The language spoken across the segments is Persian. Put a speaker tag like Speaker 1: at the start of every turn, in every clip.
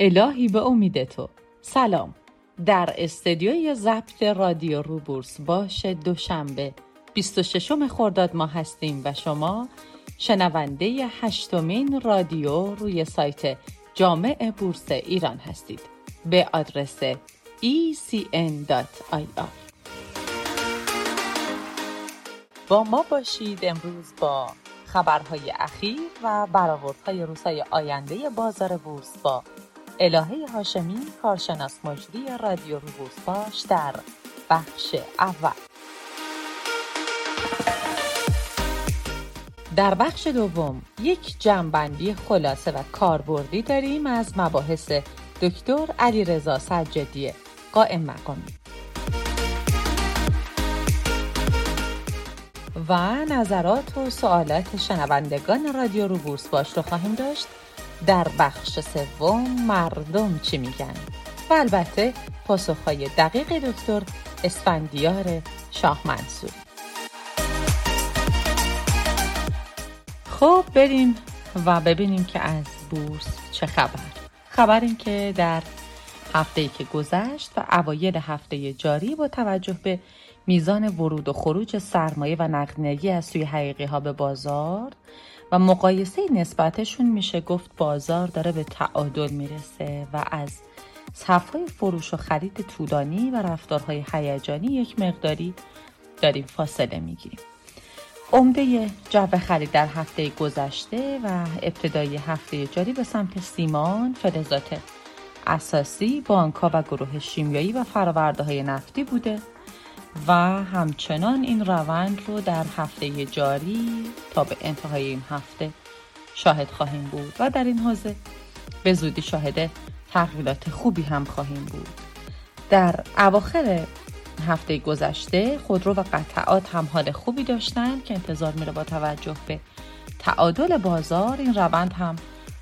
Speaker 1: الهی به امید تو. سلام. در استدیوی ضبط رادیو روبورس باش دوشنبه 26 خرداد ما هستیم و شما شنونده هشتمین رادیو روی سایت جامع بورس ایران هستید. به آدرس ecn.ir با ما باشید امروز با خبرهای اخیر و برآوردهای روزهای آینده بازار بورس با الهه هاشمی کارشناس مجری رادیو رو بورس باش در بخش اول. در بخش دوم یک جمعبندی خلاصه و کاربردی داریم از مباحث دکتر علیرضا سجادی قائم مقامی و نظرات و سوالات شنوندگان رادیو رو بورس باش رو خواهیم داشت. در بخش سوم مردم چی میگن؟ و البته پاسخهای دقیق دکتر اسفندیار شاه منصوری خب بریم و ببینیم که از بورس چه خبر. خبر این که در هفته که گذشت و اوایل هفته جاری با توجه به میزان ورود و خروج سرمایه و نقدینگی از سوی حقیقی ها به بازار و مقایسه نسبتشون میشه. گفت بازار داره به تعادل می‌رسه و از صفهای فروش و خرید طولانی و رفتارهای هیجانی یک مقداری داریم فاصله می‌گیریم. عمده جو خرید در هفته گذشته و ابتدای هفته جاری به سمت سیمان، فلزات اساسی، بانکها و گروه شیمیایی و فراورده های نفتی بوده. و همچنان این روند رو در هفته جاری تا به انتهای این هفته شاهد خواهیم بود و در این حوزه به زودی شاهد تغییرات خوبی هم خواهیم بود. در اواخر هفته گذشته خودرو و قطعات هم حال خوبی داشتن که انتظار میره با توجه به تعادل بازار این روند هم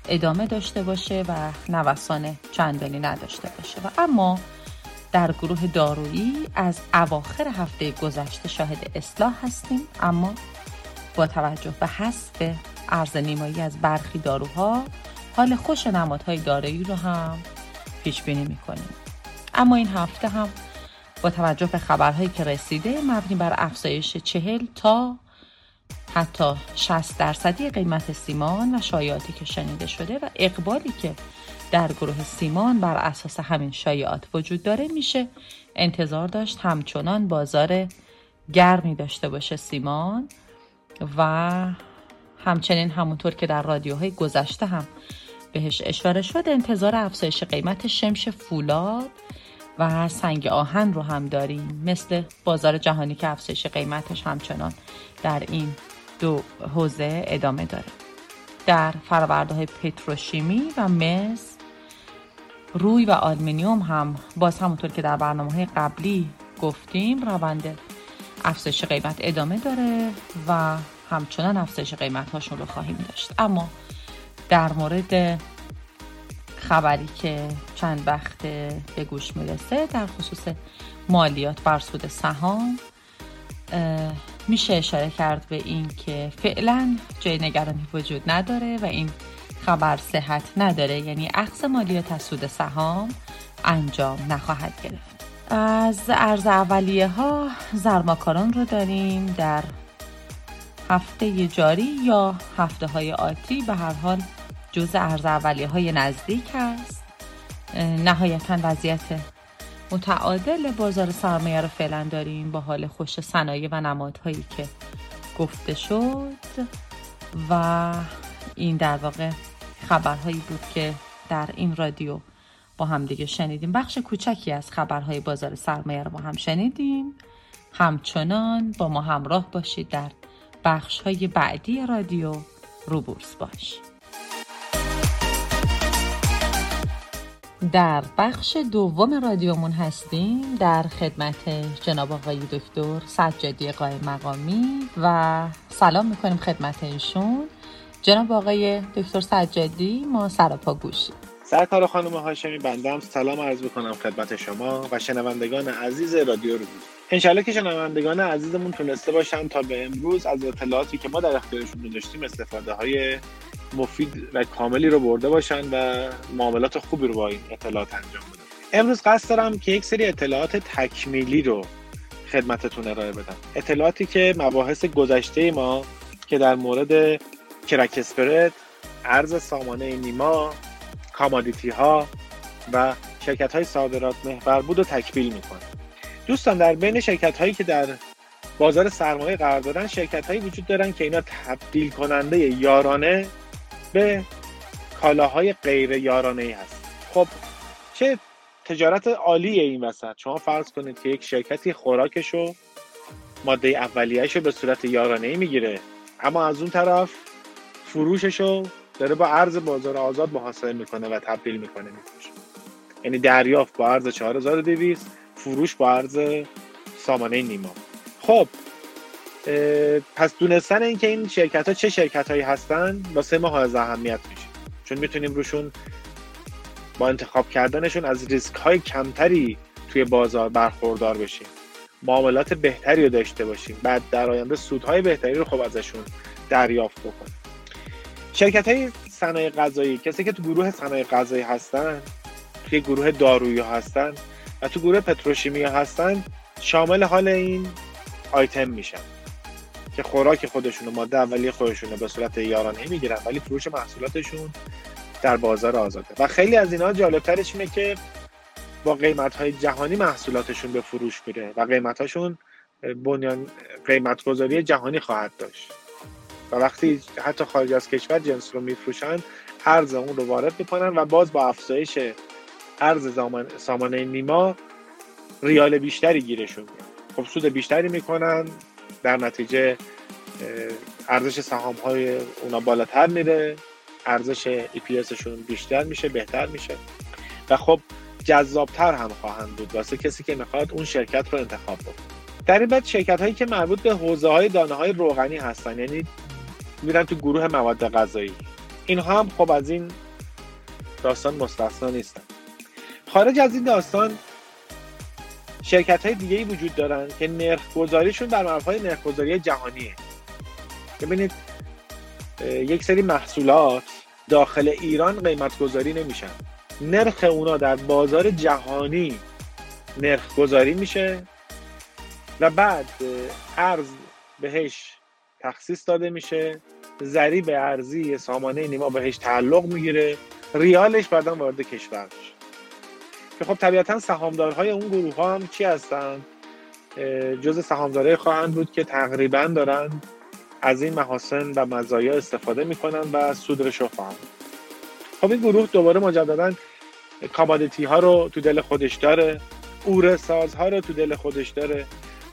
Speaker 1: ادامه داشته باشه و نوسان چندانی نداشته باشه. و اما در گروه دارویی از اواخر هفته گذشته شاهد اصلاح هستیم اما با توجه به حذف ارز نیمایی از برخی داروها حال خوش نمادهای دارویی رو هم پیش بینی می‌کنیم. اما این هفته هم با توجه به خبرهایی که رسیده مبنی بر افزایش چهل تا حتی 60 درصدی قیمت سیمان و شایعاتی که شنیده شده و اقبالی که در گروه سیمان بر اساس همین شایعات وجود داره میشه انتظار داشت همچنان بازار گرمی داشته باشه سیمان و همچنین همونطور که در رادیوهای گذشته هم بهش اشاره شد انتظار افزایش قیمت شمش فولاد و سنگ آهن رو هم داریم مثل بازار جهانی که افزایش قیمتش همچنان در این دو حوزه ادامه داره. در فرورده های پتروشیمی و مس روی و آلمینیوم هم باز همونطور که در برنامه های قبلی گفتیم روند افزایش قیمت ادامه داره و همچنان افزایش قیمت هاشون رو خواهیم داشت. اما در مورد خبری که چند وقت به گوش می‌رسه در خصوص مالیات بر سود سهام میشه اشاره کرد به این که فعلا جای نگرانی وجود نداره و این خبر صحت نداره یعنی اخذ مالیات از سود سهام انجام نخواهد گرفت. از ارز اولیه ها زرماکاران رو داریم در هفته جاری یا هفته های آتی به هر حال جز ارز اولیه های نزدیک هست نهایتا وضعیت متعادل بازار سرمایه رو فعلا داریم با حال خوش صنایع و نمادهایی که گفته شد و این در واقع خبرهایی بود که در این رادیو با هم دیگه شنیدیم. بخش کوچکی از خبرهای بازار سرمایه رو با هم شنیدیم. همچنان با ما همراه باشید در بخش های بعدی رادیو روبورس باش. در بخش دوم رادیومون هستیم در خدمت جناب آقای دکتر سجادی قائم مقامی و سلام می‌کنیم خدمت ایشون. جناب آقای دکتر سجادی ما سراپا گوشی
Speaker 2: سرکار خانم هاشمی بنده هم سلام عرض بکنم خدمت شما و شنوندگان عزیز رادیو رو بود انشالله که شنوندگان عزیزمون تونسته باشن تا به امروز از اطلاعاتی که ما در اختیارشون داشتیم استفاده های مفید و کاملی رو برده باشن و معاملات خوبی رو با این اطلاعات انجام بدن. امروز قصد دارم که یک سری اطلاعات تکمیلی رو خدمتتون ارائه بدم. اطلاعاتی که مباحث گذشته ما که در مورد crack spread ارز سامانه نیما commodity ها و شرکت های صادرات محور بود و تکمیل می‌کنه. دوستان در بین شرکت هایی که در بازار سرمایه قرار دارن شرکت هایی وجود دارن که اینا تبدیل کننده یارانه به کالاهای غیر یارانه ای هست خب چه تجارت عالیه این وسط؟ شما فرض کنید که یک شرکتی خوراکش رو ماده اولیهش رو به صورت یارانه ای می‌گیره. اما از اون طرف فروشش رو داره با عرض بازار آزاد محاسبه می‌کنه و تبدیل می‌کنه میفروشه. یعنی دریافت با عرض 4200 فروش با عرض سامانه نیما. خب پس دونستن اینکه این شرکت ها چه شرکت هایی هستن واسه ما از اهمیت میشه. چون می‌تونیم روشون با انتخاب کردنشون از ریسک های کمتری توی بازار برخوردار بشیم. معاملات بهتری رو داشته باشیم. بعد در آینده سودهای بهتری رو خب ازشون دریافت بکنیم. شرکت های صنایع غذایی کسی که تو گروه صنایع غذایی هستن توی گروه دارویی هستن و تو گروه پتروشیمی هستن شامل حال این آیتم میشن که خوراک خودشون ماده اولیه خودشون به صورت یارانه می‌گیرن ولی فروش محصولاتشون در بازار آزاده. و خیلی از اینها جالبترش اینه که با قیمت های جهانی محصولاتشون به فروش میره و قیمت هاشون بنیان قیمت گذاری جهانی خواهد داشت. و وقتی حتی خارج از کشور جنس رو میفروشن ارز اون رو وارد می‌کنن و باز با افزایش ارز سامانه نیما ریال بیشتری گیرشون میاد خب سود بیشتری می‌کنن در نتیجه ارزش سهام های اونا بالاتر میره ارزش EPS شون بیشتر میشه بهتر میشه. و خب جذابتر هم خواهند بود. واسه کسی که می‌خواد اون شرکت رو انتخاب بکنه. در این بعد شرکت هایی که مربوط به حوزه های دانه های روغنی هستن یعنی میرن تو گروه مواد غذایی. اینها هم خب از این داستان مستثنا نیستن. خارج از این داستان شرکت های دیگه ای وجود دارن که نرخ گذاریشون بر مبنای نرخ گذاری جهانیه. ببینید یک سری محصولات داخل ایران قیمت گذاری نمیشن. نرخ اونا در بازار جهانی نرخ گذاری میشه و بعد ارز بهش تخصیص داده میشه. ضریب ارزی سامانه نیما بهش تعلق می‌گیره. ریالش بعدا وارد کشور میشه. که خب طبیعتا سهامدارهای اون گروه ها هم چی هستن؟ جز سهامدارای خواهند بود که تقریبا دارن از این محاسن و مزایا استفاده می‌کنن و سود رو خواهند. خب این گروه دوباره مجددا کامادیتی ها رو تو دل خودش داره. اوره ساز ها رو تو دل خودش داره.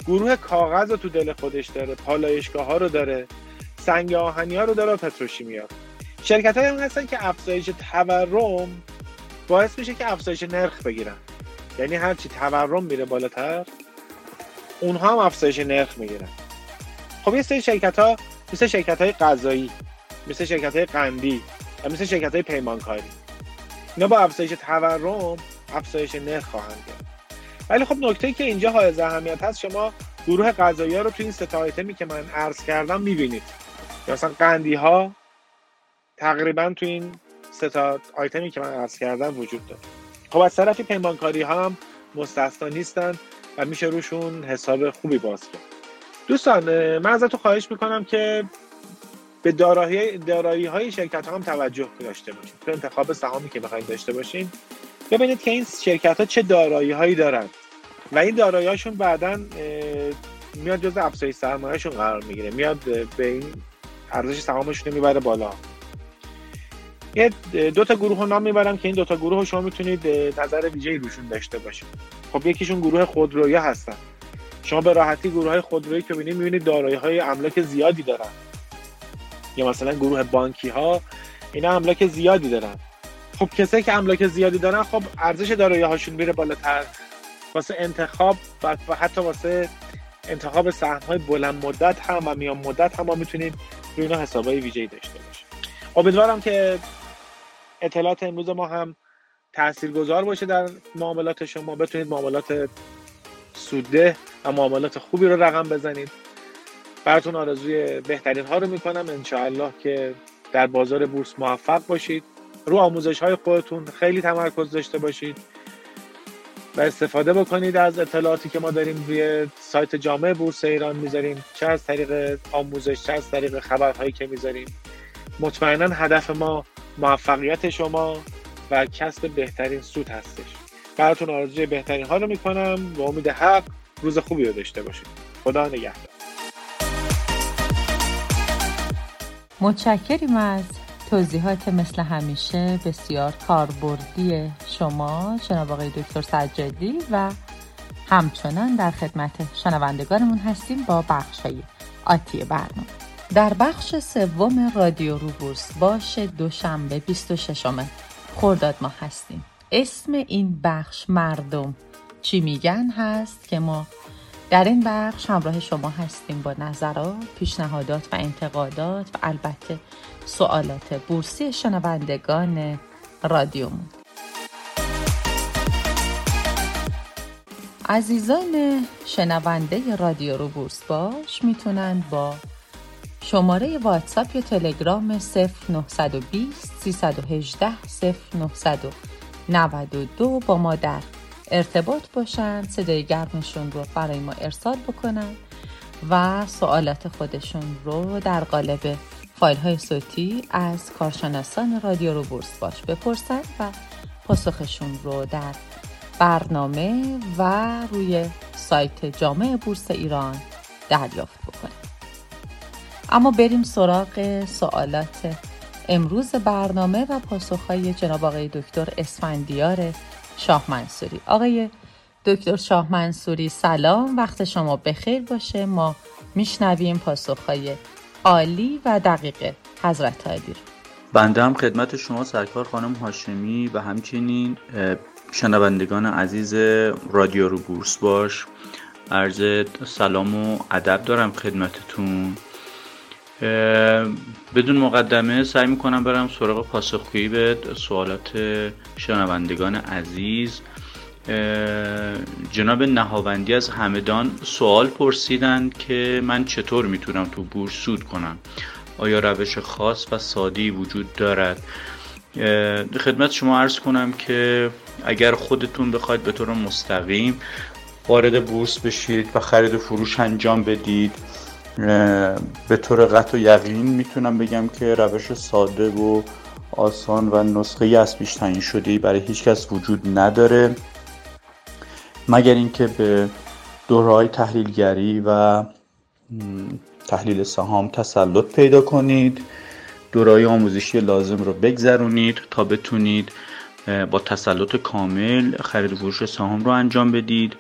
Speaker 2: گروه کاغذ رو تو دل خودش داره پالایشگاه ها رو داره سنگ آهنی ها رو داره پتروشیمی ها شرکت های هستن که افزایش تورم باعث میشه که افزایش نرخ بگیرن. یعنی هرچی تورم میره بالاتر اونها هم افزایش نرخ می‌گیرن. خب یه سری شرکت ها مثل شرکت های غذایی مثل شرکت های قندی و مثل شرکت های پیمانکاری اینا با افزایش تورم افزایش نرخ خواهند کرد ولی خب نکته که اینجا های اهمیت هست شما گروه غذایی ها رو تو این سه آیتمی که من عرض کردم می‌بینید. مثلا قندی ها تقریبا تو این سه تا آیتمی که من عرض کردم وجود داره. خب از طرفی پیمانکاری ها هم مستثنا نیستن و میشه روشون حساب خوبی باز کرد. دوستان من ازتون خواهش می‌کنم که به دارایی, دارایی های شرکت ها هم توجه داشته باشید تو انتخاب سهامی که بخواید داشته باشین ببینید که این شرکت ها چه دارایی هایی دارن. و این دارایی هاشون بعدا میاد جز افزایش سرمایهشون قرار می‌گیره. میاد به این ارزش سهامشون می‌بره بالا. یه دو تا گروه نام می‌برم که این دو تا گروه شما می‌تونید نظر ویژه‌ای روشون داشته باشید. خب یکیشون گروه خودرویی هستن. شما به راحتی گروه های خودرویی که ببینید می‌بینید دارایی های املاک زیادی دارن. یا مثلا گروه بانکی ها اینا املاک زیادی دارن. خب کسایی که املاک زیادی دارن خب ارزش دارایی هاشون میره بالاتر. واسه انتخاب و حتی واسه انتخاب سهم های بلند مدت هم و میان مدت هم ما می‌تونیم روی اینا حسابای ویژه‌ای داشته باشیم. امیدوارم که اطلاعات امروز ما هم تاثیرگذار باشه در معاملات شما. بتونید معاملات سوده و معاملات خوبی رو رقم بزنید. براتون آرزوی بهترین ها رو می‌کنم. انشاءالله که در بازار بورس موفق باشید. رو آموزش های خودتون خیلی تمرکز داشته باشید و استفاده بکنید از اطلاعاتی که ما داریم روی سایت جامعه بورس ایران می‌ذاریم چه از طریق آموزش چه از طریق خبرهایی که می‌ذاریم. مطمئنا هدف ما موفقیت شما و کسب بهترین سود هستش. براتون آرزوی بهترین ها رو می‌کنم و امید حق روز خوبی رو داشته باشید. خدا نگهدار.
Speaker 1: متشکریم از توضیحات مثل همیشه بسیار کاربردی شما جناب آقای دکتر سجادی و همچنان در خدمت شنوندگانمون هستیم با بخش های آتی برنامه. در بخش سوم رادیو روبورس باش دوشنبه 26 خرداد ما هستیم. اسم این بخش مردم چی میگن هست که ما در این بخش همراه شما هستیم با نظرات، پیشنهادات و انتقادات و البته سوالات بورسی شنوندگان رادیومون عزیزان شنونده رادیو رو بورس باش می‌تونن با شماره واتساپ یا تلگرام 0920 318 0992 با ما در ارتباط باشن صدای گرمشون رو برای ما ارسال بکنن و سوالات خودشون رو در قالب فایل های صوتی از کارشناسان رادیو رو بورس باش بپرسن و پاسخشون رو در برنامه و روی سایت جامعه بورس ایران دریافت بکنن اما بریم سراغ سوالات امروز برنامه و پاسخهای جناب آقای دکتر اسفندیار شاه منصوری آقای دکتر شاه منصوری سلام وقت شما بخیر باشه. ما میشنویم پاسخهای عالی و دقیق حضرت رو.
Speaker 3: بنده هم خدمت شما سرکار خانم هاشمی و همچنین شنوندگان عزیز رادیو رو بورس باش. عرض سلام و ادب دارم خدمتتون. بدون مقدمه سعی می‌کنم برم سراغ پاسخگویی به سوالات شنوندگان عزیز. جناب نهاوندی از همدان سوال پرسیدند که من چطور می‌تونم تو بورس سود کنم؟ آیا روش خاص و سادی وجود دارد؟ خدمت شما عرض کنم که اگر خودتون بخواید به طور مستقیم وارد بورس بشید و خرید و فروش انجام بدید به طور قطع و یقین می‌تونم بگم که روش ساده و آسان و نسخه از پیش تعیین شده برای هیچ کس وجود نداره. مگر اینکه به دورهای تحلیلگری و تحلیل سهام تسلط پیدا کنید دورهای آموزشی لازم رو بگذرونید تا بتونید با تسلط کامل خرید و فروش سهام رو انجام بدید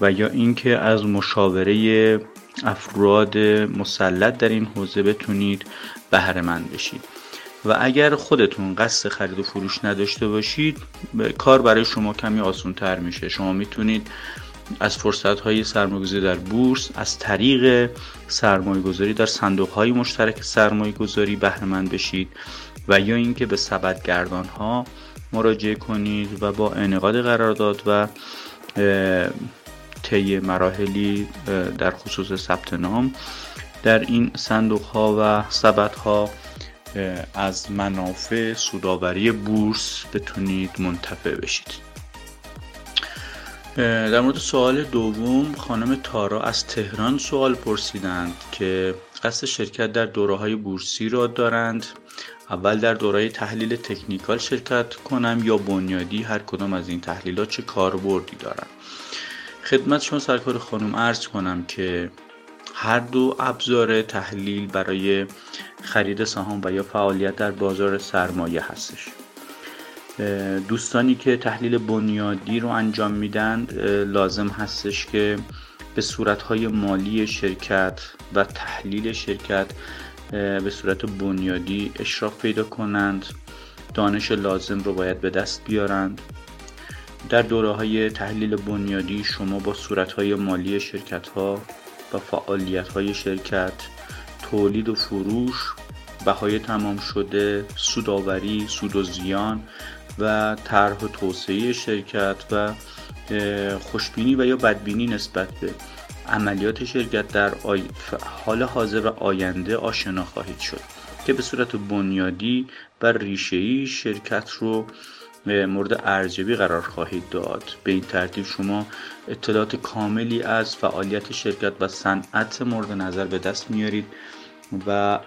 Speaker 3: و یا اینکه از مشاوره افراد مسلط در این حوزه بتونید بهره مند بشید. و اگر خودتون قصد خرید و فروش نداشته باشید کار برای شما کمی آسان تر میشه. شما می‌تونید از فرصت های سرمایه در بورس از طریق سرمایه گذاری در صندوق های مشترک سرمایه گذاری بهرمند بشید و یا اینکه به سبدگردان ها مراجعه کنید و با انعقاد قرارداد و طی مراحلی در خصوص ثبت نام در این صندوق ها و سبد ها از منافع سوداوری بورس بتونید منتفع بشید. در مورد سوال دوم خانم تارا از تهران سوال پرسیدند که قصد شرکت در دوره های بورسی را دارند. اول در دوره تحلیل تکنیکال شرکت کنم یا بنیادی هر کدام از این تحلیلات چه کاربردی دارند. خدمت شما سرکار خانم عرض کنم که هر دو ابزار تحلیل برای خرید سهام و یا فعالیت در بازار سرمایه هستش. دوستانی که تحلیل بنیادی رو انجام میدن لازم هستش که به صورتهای مالی شرکت و تحلیل شرکت به صورت بنیادی اشراف پیدا کنند. دانش لازم رو باید به دست بیارند. در دوره های تحلیل بنیادی شما با صورت های مالی شرکت ها و فعالیت های شرکت تولید و فروش بهای تمام شده سوداوری سود و زیان و طرح و توسعه شرکت و خوشبینی و یا بدبینی نسبت به عملیات شرکت در حال حاضر و آینده آشنا خواهید شد که به صورت بنیادی و ریشه‌ای شرکت رو مورد ارزیابی قرار خواهید داد. به این ترتیب شما اطلاعات کاملی از فعالیت شرکت و صنعت مورد نظر به دست میارید و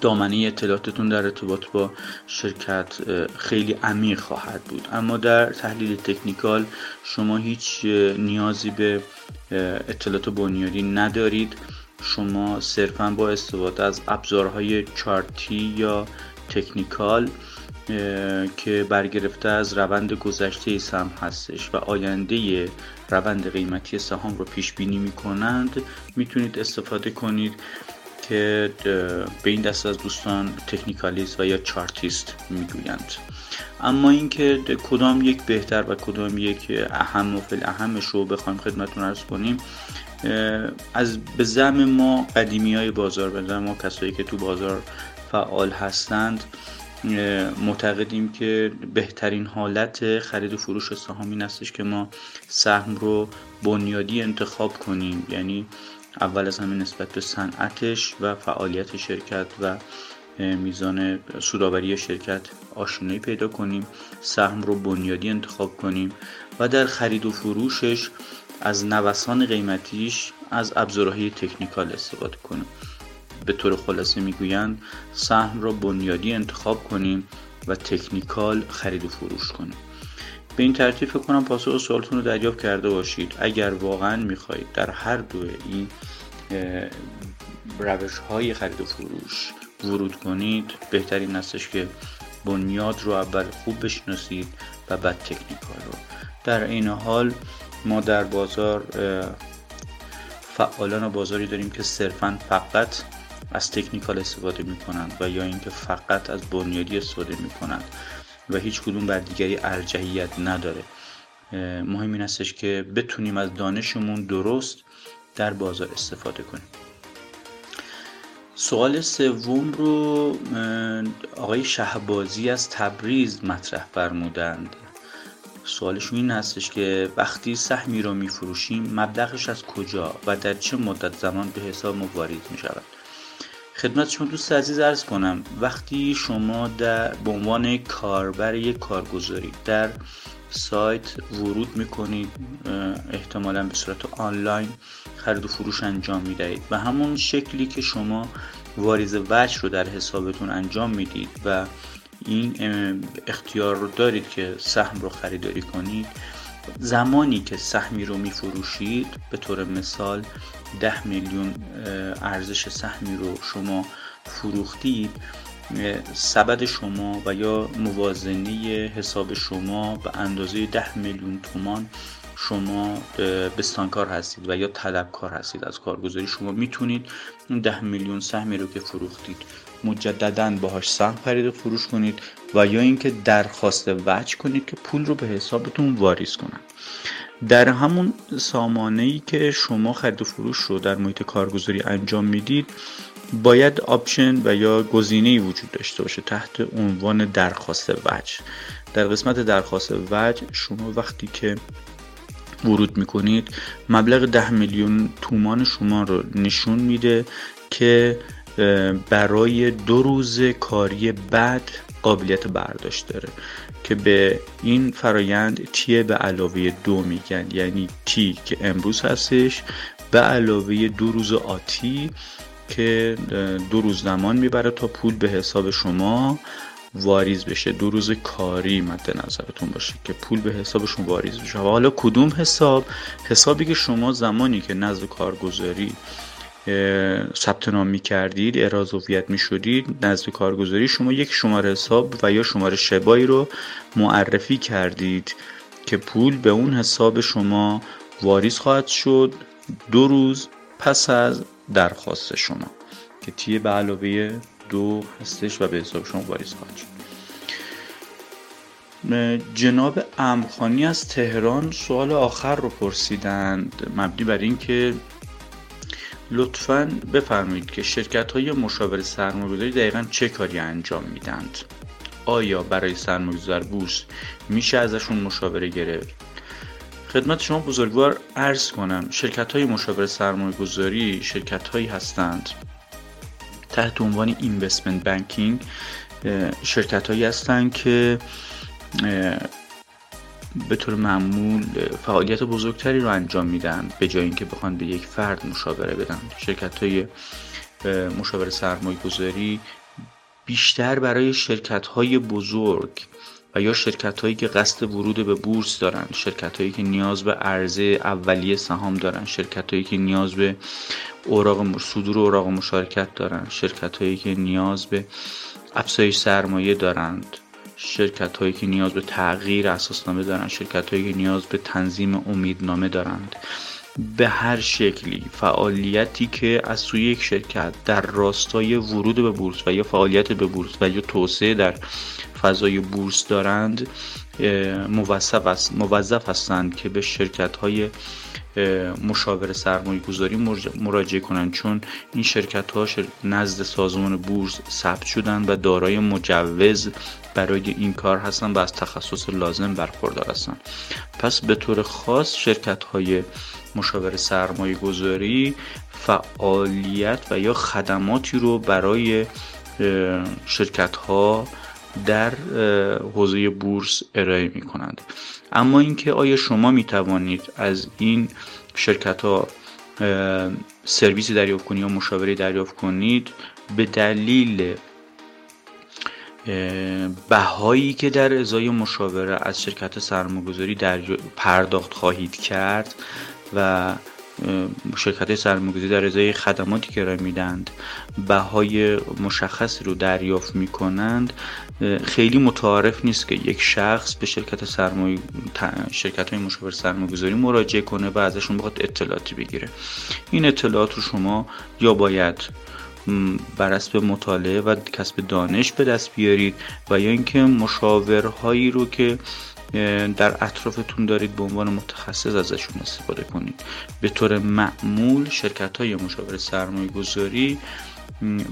Speaker 3: دامنه اطلاعاتتون در ارتباط با شرکت خیلی عمیق خواهد بود. اما در تحلیل تکنیکال شما هیچ نیازی به اطلاعات بنیادی ندارید. شما صرفا با استفاده از ابزارهای چارتی یا تکنیکال که برگرفته از روند گذشته سهم هستش و آینده روند قیمتی سهام رو پیش بینی می کنند می‌تونید استفاده کنید که به این دست از دوستان تکنیکالیست و یا چارتیست می‌گویند. اما اینکه کدام یک بهتر و کدام یک اهم و فل اهمش رو بخوایم خدمتتون ارز کنیم از به زم ما قدیمی های بازار به ما کسایی که تو بازار فعال هستند معتقدیم که بهترین حالت خرید و فروش سهام این هستش که ما سهم رو بنیادی انتخاب کنیم. یعنی اول از همه نسبت به صنعتش و فعالیت شرکت و میزان سوداوری شرکت آشنایی پیدا کنیم سهم رو بنیادی انتخاب کنیم و در خرید و فروشش از نوسان قیمتیش از ابزارهای تکنیکال استفاده کنیم. به طور خلاصه می‌گویند سهم را بنیادی انتخاب کنیم و تکنیکال خرید و فروش کنیم. به این ترتیب فکر کنم پاسخ سوالتون رو دریافت کرده باشید. اگر واقعا می‌خواهید در هر دو این روش های خرید و فروش ورود کنید بهترین هستش که بنیاد رو اول خوب بشناسید و بعد تکنیکال رو. در این حال ما در بازار فعالان بازاری داریم که صرفا فقط از تکنیکال استفاده می کنند و یا اینکه فقط از بنیادی استفاده می کنند و هیچ کدوم بر دیگری ارجحیت نداره. مهم این استش که بتونیم از دانشمون درست در بازار استفاده کنیم. سوال سوم رو آقای شهبازی از تبریز مطرح فرمودند. سوالشون این هستش که وقتی سهمی رو میفروشیم مبلغش از کجا و در چه مدت زمان به حساب ما واریز می شود خدمت شما دوست عزیز ارز کنم وقتی شما در به عنوان کاربر یک کارگزاری در سایت ورود می‌کنید احتمالا به صورت آنلاین خرید و فروش انجام می‌دهید و همون شکلی که شما واریز وجه رو در حسابتون انجام می‌دید و این اختیار رو دارید که سهم رو خریداری کنید زمانی که سهمی رو میفروشید به طور مثال ده میلیون ارزش سهمی رو شما فروختید سبد شما و یا موازنه حساب شما به اندازه ده میلیون تومان شما بستانکار هستید و یا طلبکار هستید از کارگزاری. شما می‌تونید اون ده میلیون سهمی رو که فروختید مجددا باهاش سهم خرید و فروش کنید و یا اینکه درخواست وجه کنید که پول رو به حسابتون واریز کنند در همون سامانه ای که شما خرید و فروش رو در محیط کارگزاری انجام می‌دید باید آپشن و یا گزینه وجود داشته باشه تحت عنوان درخواست وجه. در قسمت درخواست وجه شما وقتی که ورود می‌کنید مبلغ ده میلیون تومان شما رو نشون میده که برای دو روز کاری بعد قابلیت برداشت داره که به این فرایند تی به علاوه دو میگن؟ یعنی تی که امروز هستش به علاوه دو روز آتی که دو روز زمان می‌بره تا پول به حساب شما واریز بشه. دو روز کاری مد نظرتون باشه که پول به حساب شما واریز بشه. حالا کدوم حساب؟ حسابی که شما زمانی که نزد کارگزاری ثبت نام می کردید اعراض هویت می شدید نزد کارگزاری شما یک شماره حساب و یا شماره شبایی رو معرفی کردید که پول به اون حساب شما واریز خواهد شد دو روز پس از درخواست شما که تیه به علاوه دو هستش و به حساب شما واریز خواهد شد. جناب امخانی از تهران سوال آخر رو پرسیدند مبنی بر اینکه لطفا بفرمایید که شرکت های مشاور سرمایه‌گذاری دقیقا چه کاری انجام میدند آیا برای سرمایه‌گذار بورس میشه ازشون مشاوره گرفت؟ خدمت شما بزرگوار عرض کنم شرکت های مشاور سرمایه گذاری شرکت هایی هستند. تحت عنوان اینوستمنت بانکینگ شرکت هایی هستند که به طور معمول فعالیت بزرگتری رو انجام میدن به جای اینکه بخوان به یک فرد مشاوره بدن. شرکت های مشاوره سرمایه گذاری بیشتر برای شرکت های بزرگ و یا شرکت هایی که قصد ورود به بورس دارن شرکت هایی که نیاز به عرضه اولیه سهام دارن شرکت هایی که نیاز به اوراق صدور اوراق مشارکت دارن شرکت هایی که نیاز به افزایش سرمایه دارند. شرکت هایی که نیاز به تغییر اساسنامه دارند شرکت هایی که نیاز به تنظیم امیدنامه دارند. به هر شکلی فعالیتی که از سوی یک شرکت در راستای ورود به بورس و یا فعالیت به بورس و یا توسعه در فضای بورس دارند موظف هستند که به شرکت های مشاور سرمایه گذاری مراجعه کنند. چون این شرکت ها نزد سازمان بورس ثبت شدن و دارای مجوز برای این کار هستن و از تخصص لازم برخوردار هستند پس به طور خاص شرکت های مشاور سرمایه گذاری فعالیت و یا خدماتی رو برای شرکت ها در حوزه بورس ارائه می کنند اما اینکه آیا شما می توانید از این شرکت ها سرویسی دریافت کنید یا مشاوره دریافت کنید به دلیل بهایی که در ازای مشاوره از شرکت سرمایه‌گذاری در پرداخت خواهید کرد و شرکت سرمایه‌گذاری در ازای خدماتی که ارائه میدند بهای مشخصی رو دریافت می‌کنند خیلی متعارف نیست که یک شخص به شرکت سرمایه شرکت های مشاور سرمایه‌گذاری مراجعه کنه و ازشون بخواد اطلاعاتی بگیره. این اطلاعات رو شما یا باید بر اساس مطالعه و کسب دانش به دست بیارید و یا اینکه مشاورهایی رو که در اطرافتون دارید به عنوان متخصص ازشون استفاده کنید. به طور معمول شرکت های مشاور سرمایه گذاری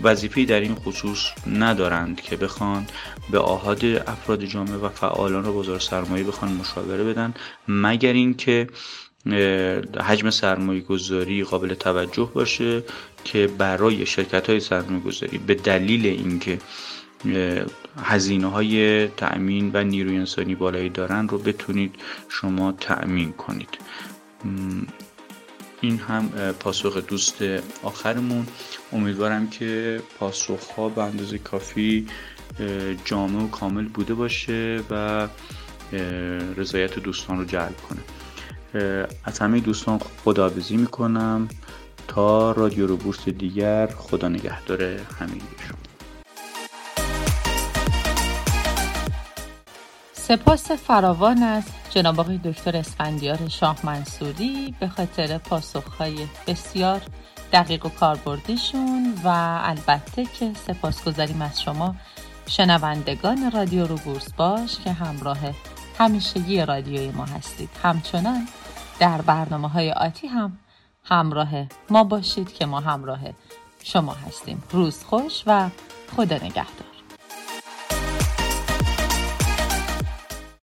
Speaker 3: وظیفه در این خصوص ندارند که بخوان به آهاد افراد جامعه و فعالان و بازار سرمایه بخوان مشاوره بدن مگر اینکه حجم سرمایه گذاری قابل توجه باشه که برای شرکت های سرمایه گذاری به دلیل اینکه هزینه های تأمین و نیروی انسانی بالایی دارن رو بتونید شما تأمین کنید. این هم پاسخ دوست آخرمون. امیدوارم که پاسخ ها به اندازه کافی جامع و کامل بوده باشه و رضایت دوستان رو جلب کنه. از همه دوستان خداحافظی می‌کنم تا رادیو رو بورس دیگر خدا نگهدار شما
Speaker 1: سپاس فراوان از جناب آقای دکتر اسفندیار شاه منصوری به خاطر پاسخهای بسیار دقیق و کاربردیشون و البته که سپاسگزاریم از شما شنوندگان رادیو رو بورس باش که همراه همیشگی رادیوی ما هستید. همچنان در برنامه های آتی هم همراه ما باشید که ما همراه شما هستیم. روز خوش و خدا نگهدار.